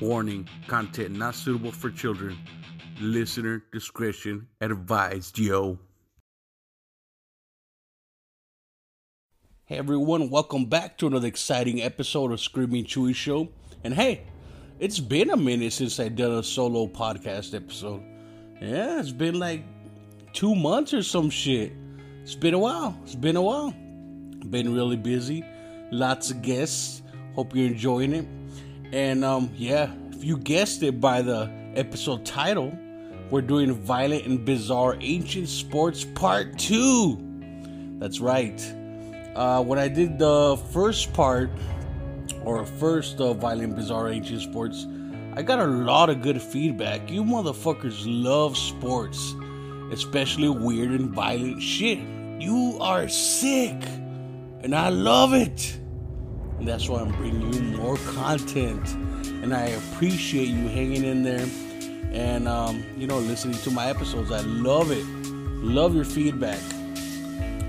Warning content not suitable for children. Listener discretion advised, yo. Hey everyone, welcome back to another exciting episode of Screaming Chuy Show. And hey, it's been a minute since I did a solo podcast episode. Yeah, it's been like two months or some shit. It's been a while. It's been a while. Been really busy. Lots of guests. Hope you're enjoying it. And um, yeah, if you guessed it by the episode title, we're doing Violent and Bizarre Ancient Sports Part 2. That's right. Uh, when I did the first part, or first uh, Violent Bizarre Ancient Sports, I got a lot of good feedback. You motherfuckers love sports, especially weird and violent shit. You are sick, and I love it. And that's why I'm bringing you more content. And I appreciate you hanging in there and, um, you know, listening to my episodes. I love it. Love your feedback.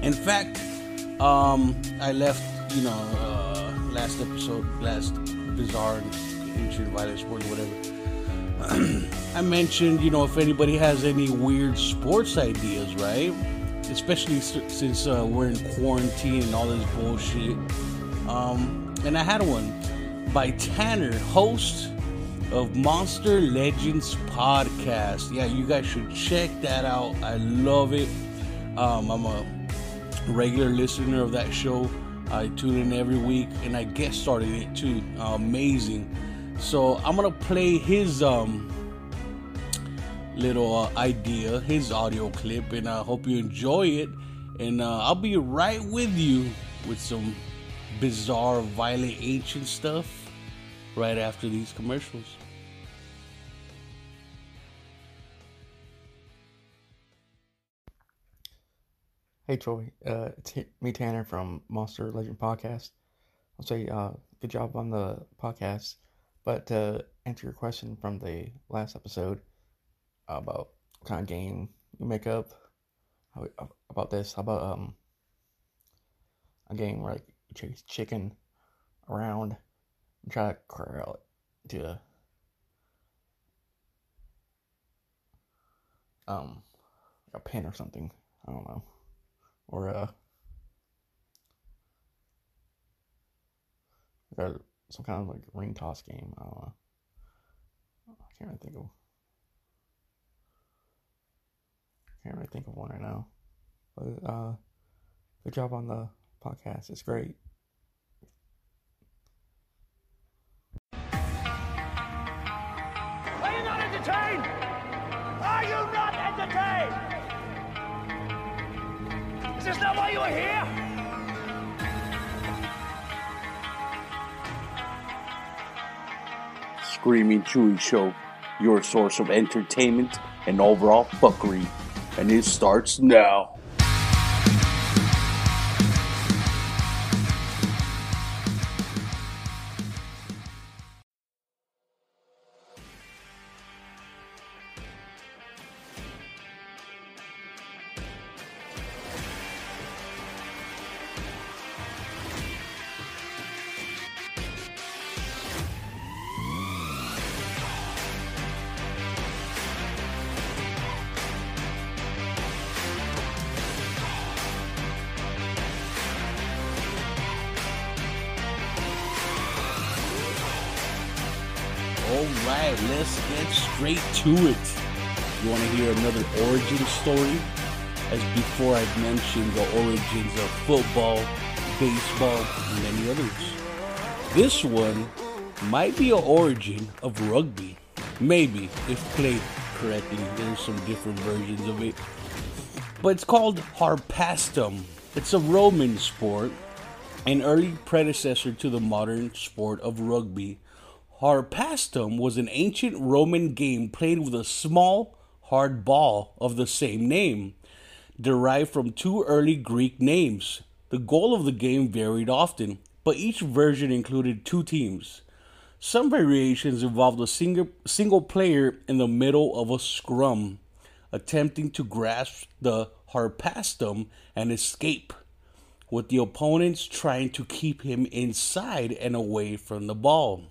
In fact, um, I left, you know, uh, last episode, last bizarre ancient violent sport, whatever. I mentioned, you know, if anybody has any weird sports ideas, right? Especially since uh, we're in quarantine and all this bullshit. Um, and I had one by Tanner, host of Monster Legends podcast. Yeah, you guys should check that out. I love it. Um, I'm a regular listener of that show. I tune in every week and I guest started it too. Uh, amazing. So I'm gonna play his um, little uh, idea, his audio clip, and I hope you enjoy it. And uh, I'll be right with you with some bizarre, violent, ancient stuff right after these commercials. Hey Troy, uh, it's me Tanner from Monster Legend Podcast. I'll say uh, good job on the podcast, but to answer your question from the last episode about what kind of game you make up, about this, how about um a game like chase chicken around and try to corral it to um a pin or something. I don't know or uh, or some kind of like ring toss game. I don't know. I can't really think of. Can't really think of one right now. But uh, good job on the podcast. It's great. Entertained? Are you not entertained? Is this not why you are here? Screaming Chuy Show, your source of entertainment and overall fuckery. And it starts now. Right, let's get straight to it. You want to hear another origin story? As before, I've mentioned the origins of football, baseball, and many others. This one might be an origin of rugby. Maybe, if played correctly. There's some different versions of it. But it's called harpastum. It's a Roman sport, an early predecessor to the modern sport of rugby Harpastum was an ancient Roman game played with a small, hard ball of the same name, derived from two early Greek names. The goal of the game varied often, but each version included two teams. Some variations involved a single, single player in the middle of a scrum, attempting to grasp the harpastum and escape, with the opponents trying to keep him inside and away from the ball.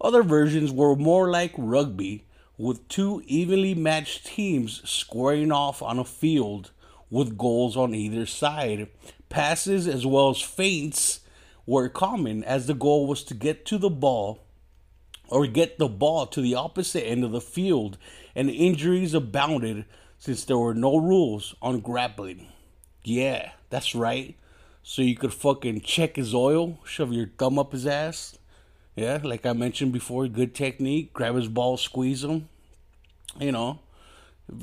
Other versions were more like rugby, with two evenly matched teams squaring off on a field with goals on either side. Passes as well as feints were common as the goal was to get to the ball or get the ball to the opposite end of the field, and injuries abounded since there were no rules on grappling. Yeah, that's right. So you could fucking check his oil, shove your thumb up his ass. Yeah, like I mentioned before, good technique. Grab his ball, squeeze him. You know,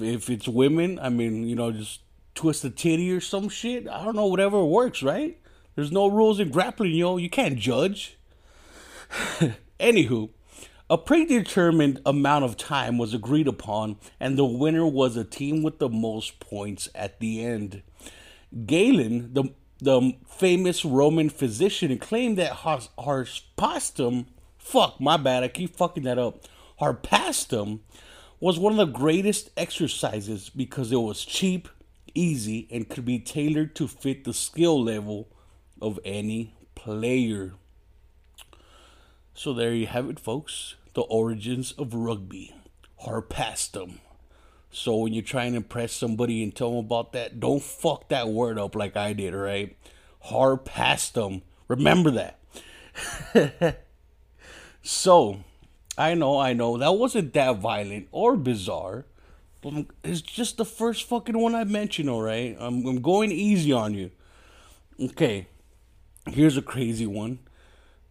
if it's women, I mean, you know, just twist a titty or some shit. I don't know, whatever works, right? There's no rules in grappling, yo. You can't judge. Anywho, a predetermined amount of time was agreed upon, and the winner was a team with the most points at the end. Galen, the the famous Roman physician, claimed that Harpastum, fuck my bad, I keep fucking that up. Harpastum was one of the greatest exercises because it was cheap, easy, and could be tailored to fit the skill level of any player. So there you have it, folks. The origins of rugby. Harpastum. So when you try and impress somebody and tell them about that, don't fuck that word up like I did, right? them. Remember that. so, I know, I know, that wasn't that violent or bizarre. It's just the first fucking one I mentioned, alright? I'm, I'm going easy on you. Okay, here's a crazy one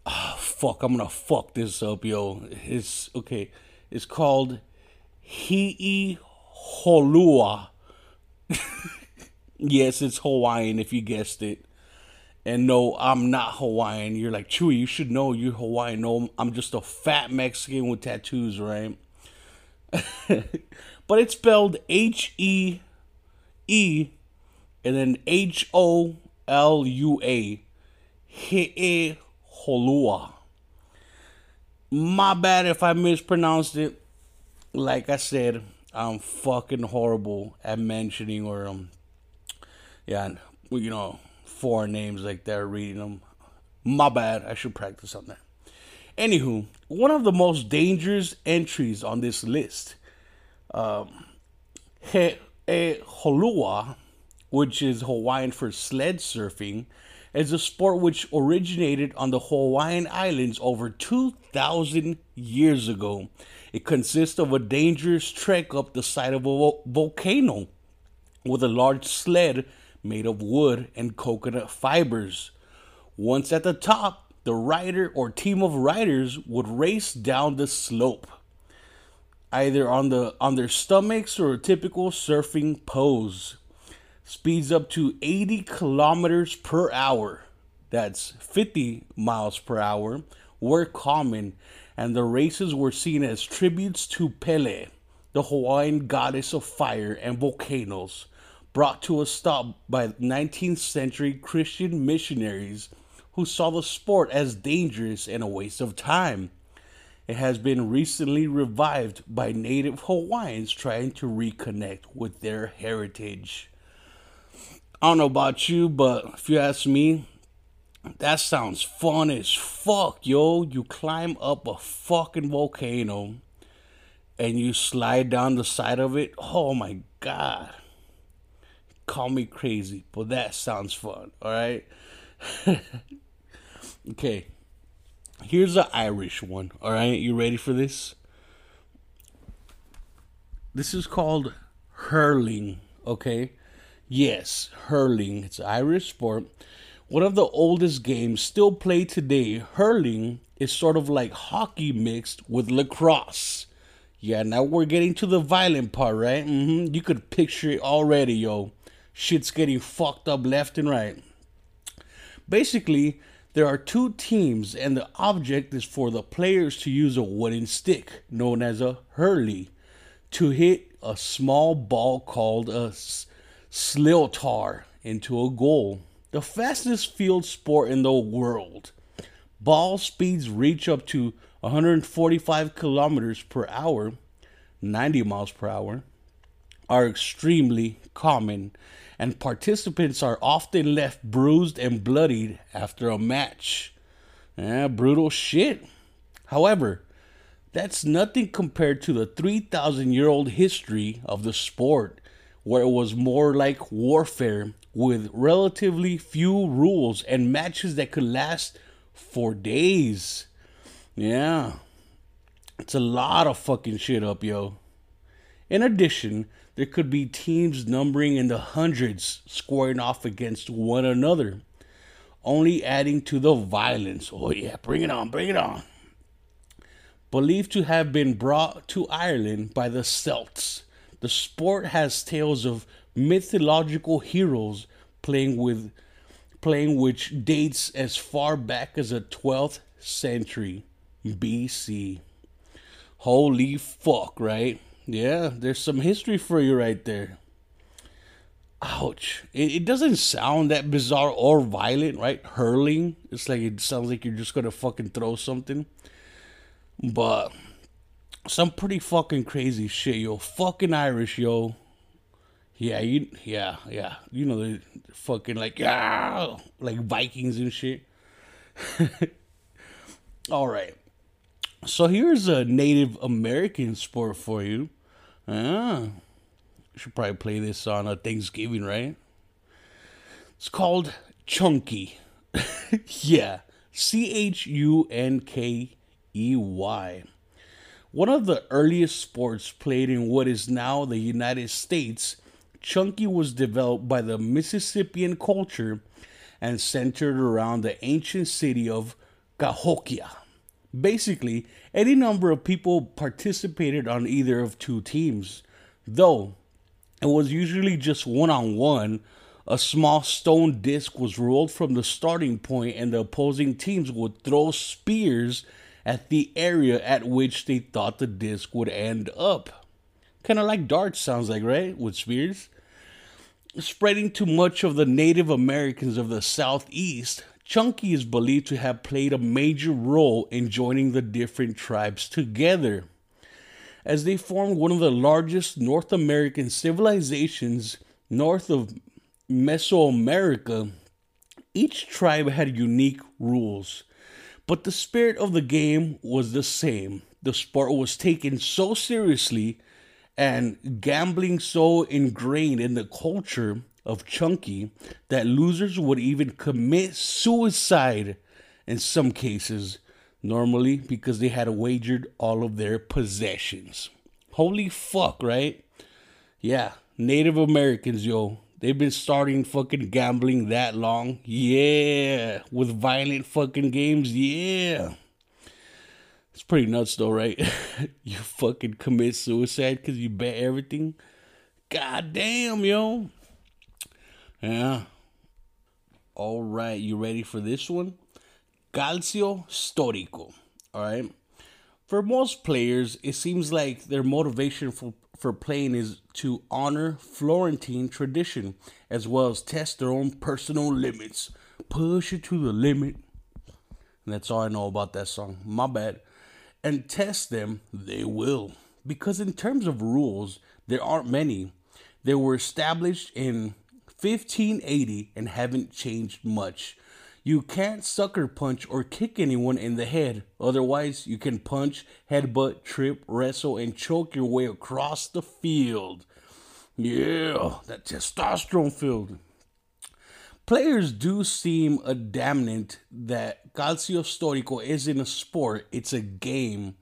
oh, fuck, I'm gonna fuck this up, yo. It's okay. It's called He'e Holua. yes, it's Hawaiian if you guessed it. And no, I'm not Hawaiian. You're like, Chuy, you should know you're Hawaiian. No, I'm just a fat Mexican with tattoos, right? but it's spelled H E E and then H O L U A. He'e Holua. My bad if I mispronounced it. Like I said, I'm fucking horrible at mentioning or um, yeah, you know, foreign names like that, reading them. My bad. I should practice on that. Anywho, one of the most dangerous entries on this list, um, He'e Holua, which is Hawaiian for sled surfing, is a sport which originated on the Hawaiian Islands over 2,000 years ago. It consists of a dangerous trek up the side of a volcano with a large sled made of wood and coconut fibers. Once at the top, the rider or team of riders would race down the slope, either on the on their stomachs or a typical surfing pose speeds up to 80 kilometers per hour. That's 50 miles per hour. Were common, and the races were seen as tributes to Pele, the Hawaiian goddess of fire and volcanoes, brought to a stop by 19th century Christian missionaries who saw the sport as dangerous and a waste of time. It has been recently revived by native Hawaiians trying to reconnect with their heritage. I don't know about you, but if you ask me, that sounds fun as fuck, yo. You climb up a fucking volcano and you slide down the side of it. Oh my god. Call me crazy, but that sounds fun, alright? okay. Here's an Irish one, alright? You ready for this? This is called hurling, okay? Yes, hurling. It's Irish sport. One of the oldest games still played today. Hurling is sort of like hockey mixed with lacrosse. Yeah, now we're getting to the violent part, right? Mm-hmm. You could picture it already, yo. Shit's getting fucked up left and right. Basically, there are two teams, and the object is for the players to use a wooden stick, known as a hurley, to hit a small ball called a Sliotar into a goal. The fastest field sport in the world. Ball speeds reach up to 145 kilometers per hour, 90 miles per hour, are extremely common, and participants are often left bruised and bloodied after a match. Yeah, brutal shit. However, That's nothing compared to the 3,000 year old history of the sport, where it was more like warfare with relatively few rules and matches that could last for days. Yeah. It's a lot of fucking shit up, yo. In addition, there could be teams numbering in the hundreds squaring off against one another, only adding to the violence. Oh, yeah, bring it on, bring it on. Believed to have been brought to Ireland by the Celts, the sport has tales of mythological heroes playing with playing which dates as far back as the 12th century BC. Holy fuck, right? Yeah, there's some history for you right there. Ouch. It, it doesn't sound that bizarre or violent, right? Hurling. It's like it sounds like you're just gonna fucking throw something. But some pretty fucking crazy shit, yo. Fucking Irish, yo. Yeah, you yeah, yeah. You know the fucking like yeah, like Vikings and shit. All right. So here's a Native American sport for you. Ah. Should probably play this on a Thanksgiving, right? It's called Chunky. yeah. C H U N K E Y. One of the earliest sports played in what is now the United States, Chunky was developed by the Mississippian culture and centered around the ancient city of Cahokia. Basically, any number of people participated on either of two teams, though it was usually just one on one. A small stone disc was rolled from the starting point, and the opposing teams would throw spears at the area at which they thought the disc would end up. Kind of like darts, sounds like, right? With spears. Spreading to much of the Native Americans of the Southeast, Chunky is believed to have played a major role in joining the different tribes together. As they formed one of the largest North American civilizations north of Mesoamerica, each tribe had unique rules. But the spirit of the game was the same. The sport was taken so seriously and gambling so ingrained in the culture of Chunky that losers would even commit suicide in some cases, normally because they had wagered all of their possessions. Holy fuck, right? Yeah, Native Americans, yo. They've been starting fucking gambling that long. Yeah. With violent fucking games. Yeah. It's pretty nuts though, right? you fucking commit suicide because you bet everything. God damn, yo. Yeah. All right, you ready for this one? Calcio Storico. All right. For most players, it seems like their motivation for, for playing is to honor Florentine tradition as well as test their own personal limits. Push it to the limit. And that's all I know about that song. My bad. And test them, they will. Because in terms of rules, there aren't many. They were established in 1580 and haven't changed much. You can't sucker punch or kick anyone in the head. Otherwise, you can punch, headbutt, trip, wrestle, and choke your way across the field. Yeah, that testosterone field. Players do seem adamant that Calcio Storico isn't a sport, it's a game.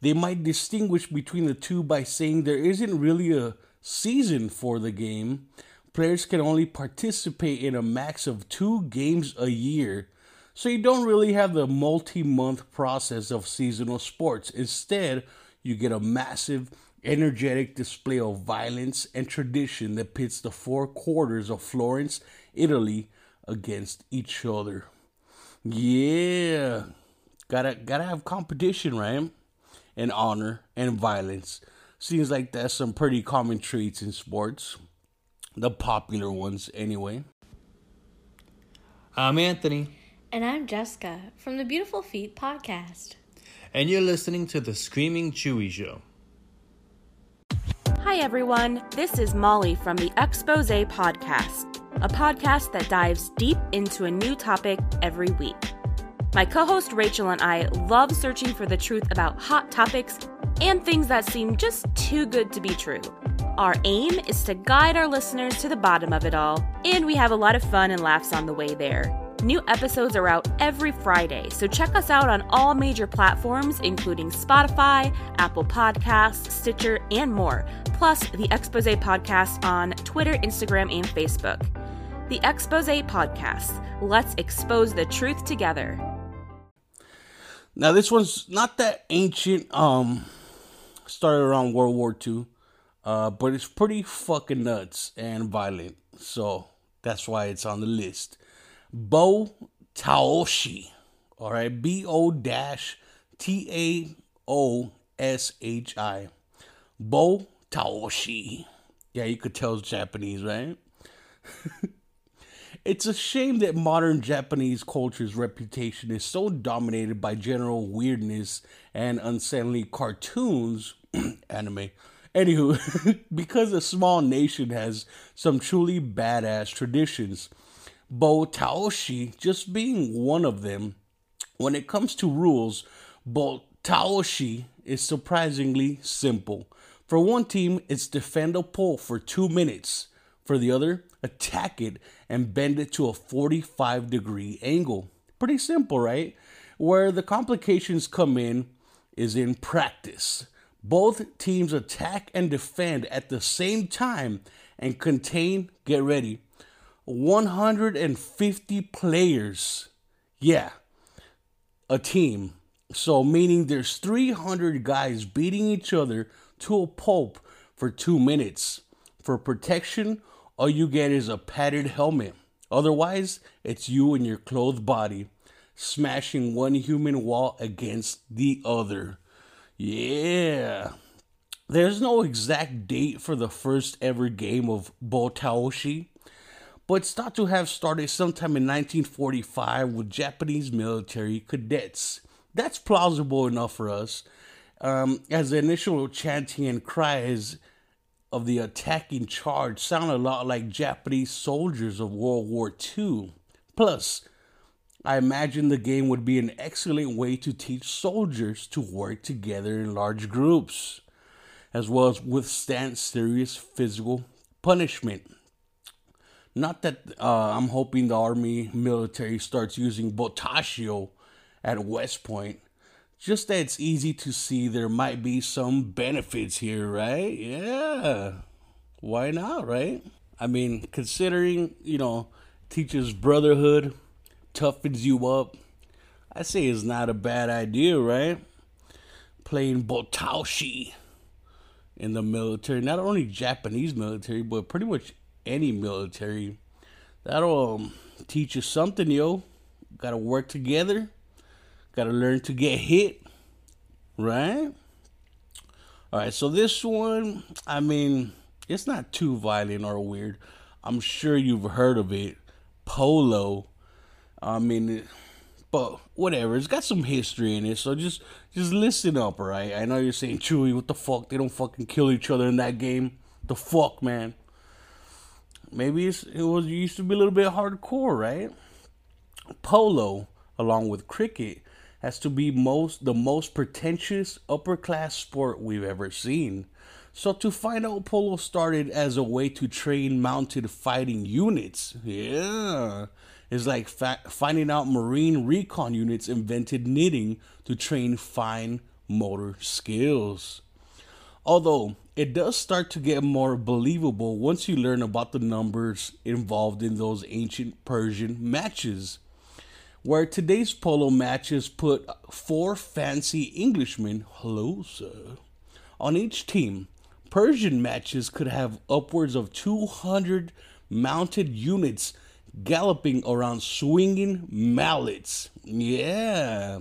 They might distinguish between the two by saying there isn't really a season for the game players can only participate in a max of two games a year. So you don't really have the multi month process of seasonal sports. Instead, you get a massive, energetic display of violence and tradition that pits the four quarters of Florence, Italy against each other. Yeah. Gotta gotta have competition, right? And honor and violence. Seems like that's some pretty common traits in sports the popular ones anyway. I'm Anthony. And I'm Jessica from the Beautiful Feet podcast. And you're listening to the Screaming Chuy Show. Hi, everyone. This is Molly from the Expose Podcast, a podcast that dives deep into a new topic every week. My co host Rachel and I love searching for the truth about hot topics and things that seem just too good to be true. Our aim is to guide our listeners to the bottom of it all, and we have a lot of fun and laughs on the way there. New episodes are out every Friday, so check us out on all major platforms, including Spotify, Apple Podcasts, Stitcher, and more, plus the Expose Podcast on Twitter, Instagram, and Facebook. The Expose Podcast. Let's expose the truth together. Now this one's not that ancient. Um, started around World War II, uh, but it's pretty fucking nuts and violent. So that's why it's on the list. Bo Taoshi. All right, B O dash T A O S H I. Bo Taoshi. Yeah, you could tell it's Japanese, right? it's a shame that modern Japanese culture's reputation is so dominated by general weirdness and unsettling cartoons, anime. Anywho, because a small nation has some truly badass traditions, Bo Taoshi just being one of them. When it comes to rules, Bo Taoshi is surprisingly simple. For one team, it's defend a pole for two minutes. For the other, attack it and bend it to a 45 degree angle. Pretty simple, right? Where the complications come in is in practice. Both teams attack and defend at the same time and contain, get ready, 150 players. Yeah, a team. So, meaning there's 300 guys beating each other to a pulp for two minutes. For protection, all you get is a padded helmet. Otherwise, it's you and your clothed body smashing one human wall against the other. Yeah. There's no exact date for the first ever game of Botaoshi, but it's thought to have started sometime in 1945 with Japanese military cadets. That's plausible enough for us, um, as the initial chanting and cries of the attacking charge sound a lot like Japanese soldiers of World War II. Plus, I imagine the game would be an excellent way to teach soldiers to work together in large groups, as well as withstand serious physical punishment. Not that uh, I'm hoping the Army military starts using Botaoshi at West Point just that it's easy to see there might be some benefits here, right? Yeah. Why not, right? I mean, considering, you know, teaches brotherhood, toughens you up, I say it's not a bad idea, right? Playing Botaoshi in the military, not only Japanese military, but pretty much any military. That'll um, teach you something, yo. Gotta work together Got to learn to get hit, right? All right, so this one, I mean, it's not too violent or weird. I'm sure you've heard of it. Polo. I mean, but whatever. It's got some history in it, so just just listen up, right? I know you're saying, Chuy, what the fuck? They don't fucking kill each other in that game. The fuck, man. Maybe it was it used to be a little bit hardcore, right? Polo, along with cricket, has to be most the most pretentious upper class sport we've ever seen. So to find out polo started as a way to train mounted fighting units. Yeah. It's like fa- finding out Marine recon units invented knitting to train fine motor skills. Although it does start to get more believable once you learn about the numbers involved in those ancient Persian matches where today's polo matches put four fancy Englishmen, hello sir, on each team. Persian matches could have upwards of 200 mounted units galloping around swinging mallets. Yeah.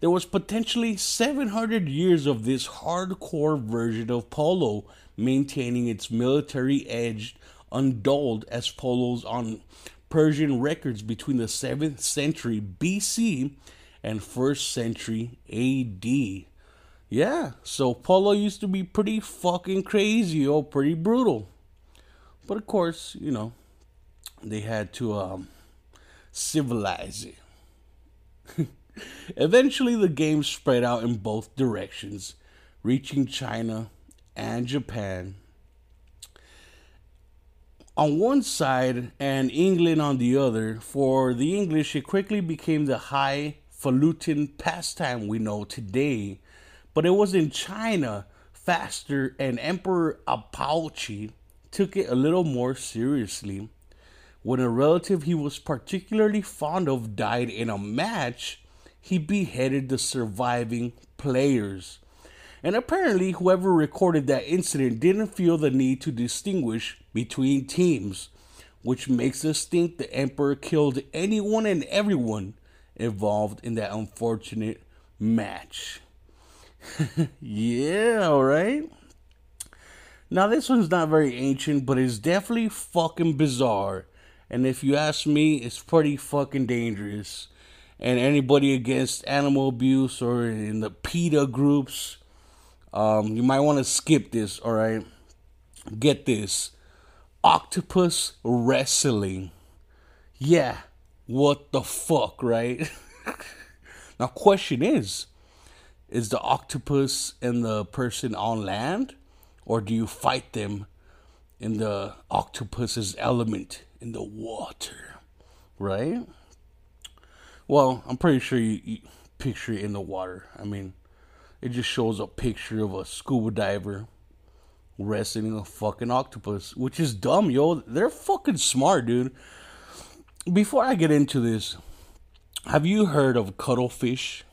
There was potentially 700 years of this hardcore version of polo maintaining its military edge undulled as polos on Persian records between the 7th century BC and 1st century AD. Yeah, so polo used to be pretty fucking crazy or pretty brutal. But of course, you know, they had to um, civilize it. Eventually, the game spread out in both directions, reaching China and Japan. On one side and England on the other, for the English, it quickly became the highfalutin pastime we know today. But it was in China faster, and Emperor Apaochi took it a little more seriously. When a relative he was particularly fond of died in a match, he beheaded the surviving players. And apparently, whoever recorded that incident didn't feel the need to distinguish between teams, which makes us think the Emperor killed anyone and everyone involved in that unfortunate match. yeah, alright. Now, this one's not very ancient, but it's definitely fucking bizarre. And if you ask me, it's pretty fucking dangerous. And anybody against animal abuse or in the PETA groups, um, you might want to skip this, alright? Get this octopus wrestling. Yeah, what the fuck, right? now, question is is the octopus and the person on land, or do you fight them in the octopus's element in the water? Right? Well, I'm pretty sure you, you picture it in the water. I mean, it just shows a picture of a scuba diver wrestling a fucking octopus, which is dumb, yo. They're fucking smart, dude. Before I get into this, have you heard of cuttlefish?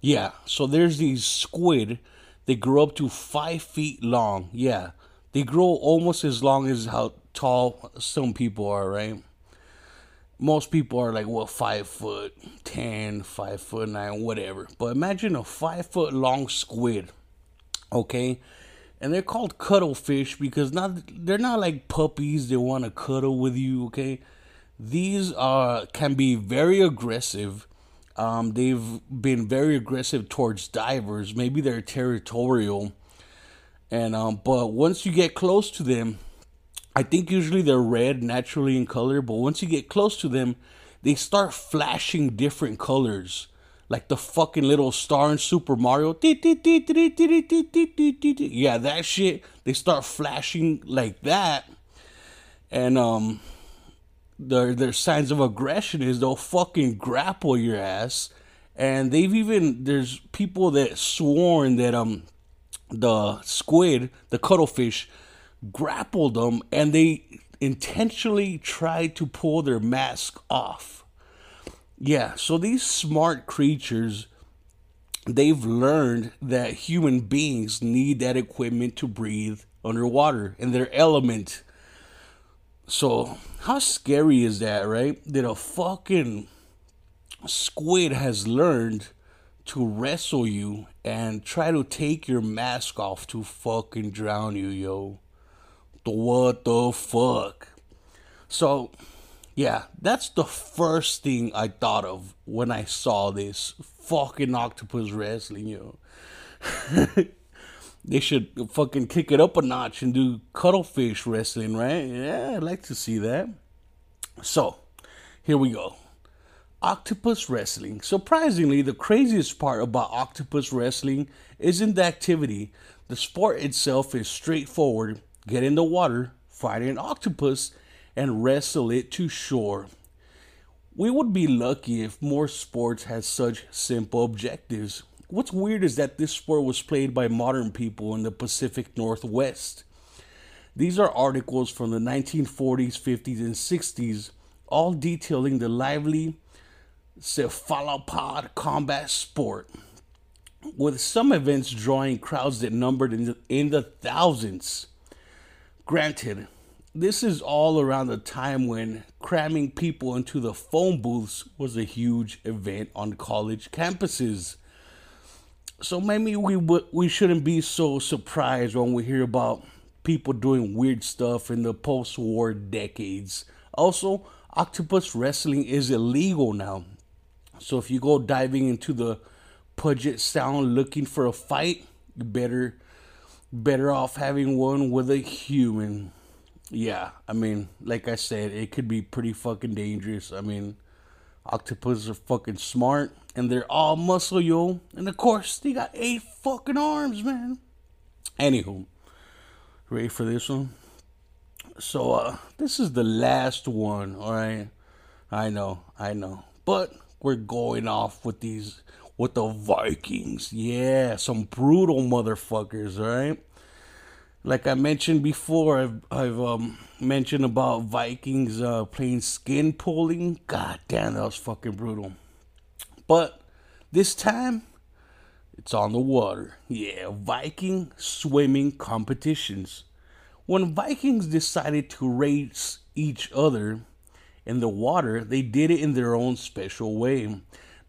Yeah, so there's these squid. They grow up to five feet long. Yeah, they grow almost as long as how tall some people are, right? Most people are like, what, five foot ten, five foot nine, whatever. But imagine a five foot long squid, okay? And they're called cuttlefish because not they're not like puppies. They want to cuddle with you, okay? These are can be very aggressive um, they've been very aggressive towards divers. Maybe they're territorial, and um, but once you get close to them, I think usually they're red naturally in color. But once you get close to them, they start flashing different colors, like the fucking little star in Super Mario. Yeah, that shit. They start flashing like that, and um their their signs of aggression is they'll fucking grapple your ass, and they've even there's people that sworn that um the squid, the cuttlefish, grappled them, and they intentionally tried to pull their mask off. Yeah, so these smart creatures they've learned that human beings need that equipment to breathe underwater in their element so, how scary is that, right? That a fucking squid has learned to wrestle you and try to take your mask off to fucking drown you, yo. The what the fuck? So, yeah, that's the first thing I thought of when I saw this fucking octopus wrestling, yo. They should fucking kick it up a notch and do cuttlefish wrestling, right? Yeah, I'd like to see that. So, here we go. Octopus wrestling. Surprisingly, the craziest part about octopus wrestling isn't the activity. The sport itself is straightforward. Get in the water, fight an octopus, and wrestle it to shore. We would be lucky if more sports had such simple objectives what's weird is that this sport was played by modern people in the Pacific Northwest. These are articles from the 1940s, 50s, and 60s, all detailing the lively cephalopod combat sport, with some events drawing crowds that numbered in the, in the thousands. Granted, this is all around the time when cramming people into the phone booths was a huge event on college campuses so maybe we we shouldn't be so surprised when we hear about people doing weird stuff in the post-war decades. Also, octopus wrestling is illegal now. So if you go diving into the Puget Sound looking for a fight, you better better off having one with a human. Yeah, I mean, like I said, it could be pretty fucking dangerous. I mean, Octopuses are fucking smart and they're all muscle, yo. And of course, they got eight fucking arms, man. Anywho, ready for this one? So, uh, this is the last one, alright? I know, I know. But we're going off with these, with the Vikings. Yeah, some brutal motherfuckers, right? Like I mentioned before, I've, I've um, mentioned about Vikings uh, playing skin pulling. God damn, that was fucking brutal. But this time, it's on the water. Yeah, Viking swimming competitions. When Vikings decided to race each other in the water, they did it in their own special way.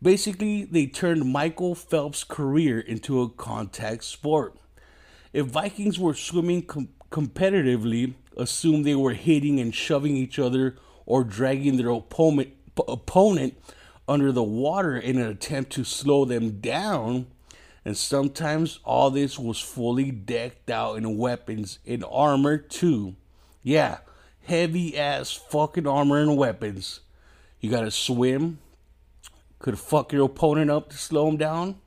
Basically, they turned Michael Phelps' career into a contact sport. If Vikings were swimming com- competitively, assume they were hitting and shoving each other or dragging their opponent, p- opponent under the water in an attempt to slow them down. And sometimes all this was fully decked out in weapons, in armor too. Yeah, heavy ass fucking armor and weapons. You gotta swim. Could fuck your opponent up to slow him down.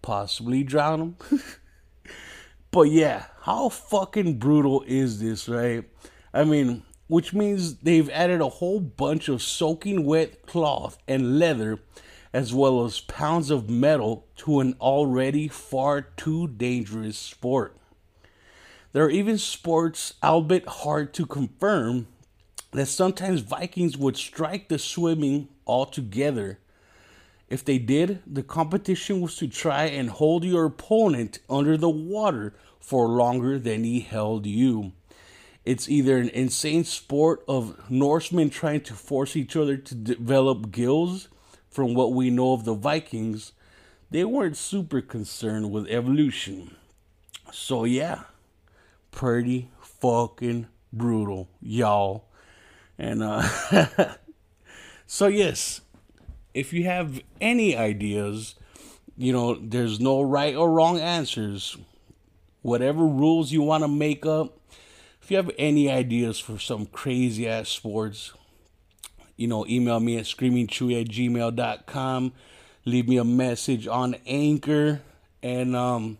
Possibly drown him. But yeah, how fucking brutal is this, right? I mean, which means they've added a whole bunch of soaking wet cloth and leather, as well as pounds of metal, to an already far too dangerous sport. There are even sports, albeit hard to confirm, that sometimes Vikings would strike the swimming altogether. If they did, the competition was to try and hold your opponent under the water for longer than he held you. It's either an insane sport of Norsemen trying to force each other to develop gills. From what we know of the Vikings, they weren't super concerned with evolution. So, yeah, pretty fucking brutal, y'all. And, uh, so, yes, if you have any ideas, you know, there's no right or wrong answers. Whatever rules you want to make up, if you have any ideas for some crazy ass sports, you know, email me at screamingchuy at gmail.com. Leave me a message on Anchor. And um,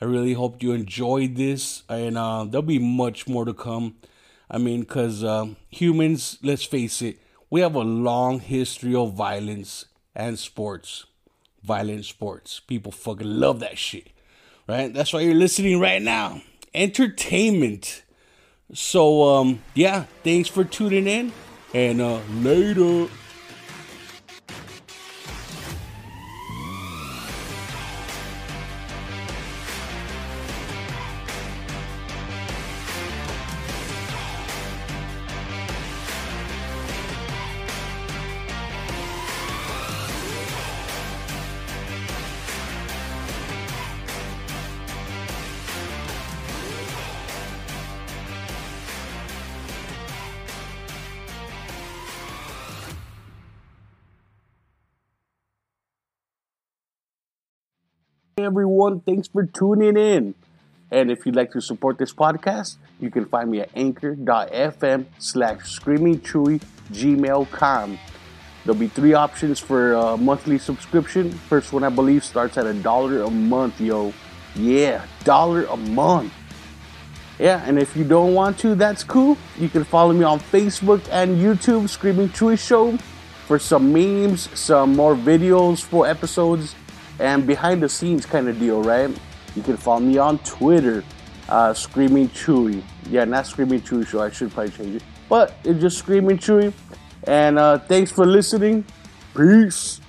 I really hope you enjoyed this. And uh, there'll be much more to come. I mean, because uh, humans, let's face it, we have a long history of violence and sports. Violent sports. People fucking love that shit. Right? That's why you're listening right now. Entertainment. So um yeah, thanks for tuning in and uh later. Everyone, thanks for tuning in. And if you'd like to support this podcast, you can find me at anchor.fm slash screamingchuy gmail.com. There'll be three options for a monthly subscription. First one, I believe, starts at a dollar a month, yo. Yeah, dollar a month. Yeah, and if you don't want to, that's cool. You can follow me on Facebook and YouTube, Screaming Chuy Show, for some memes, some more videos, full episodes, and behind the scenes kind of deal, right? You can follow me on Twitter, uh, Screaming Chuy. Yeah, not Screaming Chuy Show. I should probably change it, but it's just Screaming Chuy. And uh, thanks for listening. Peace.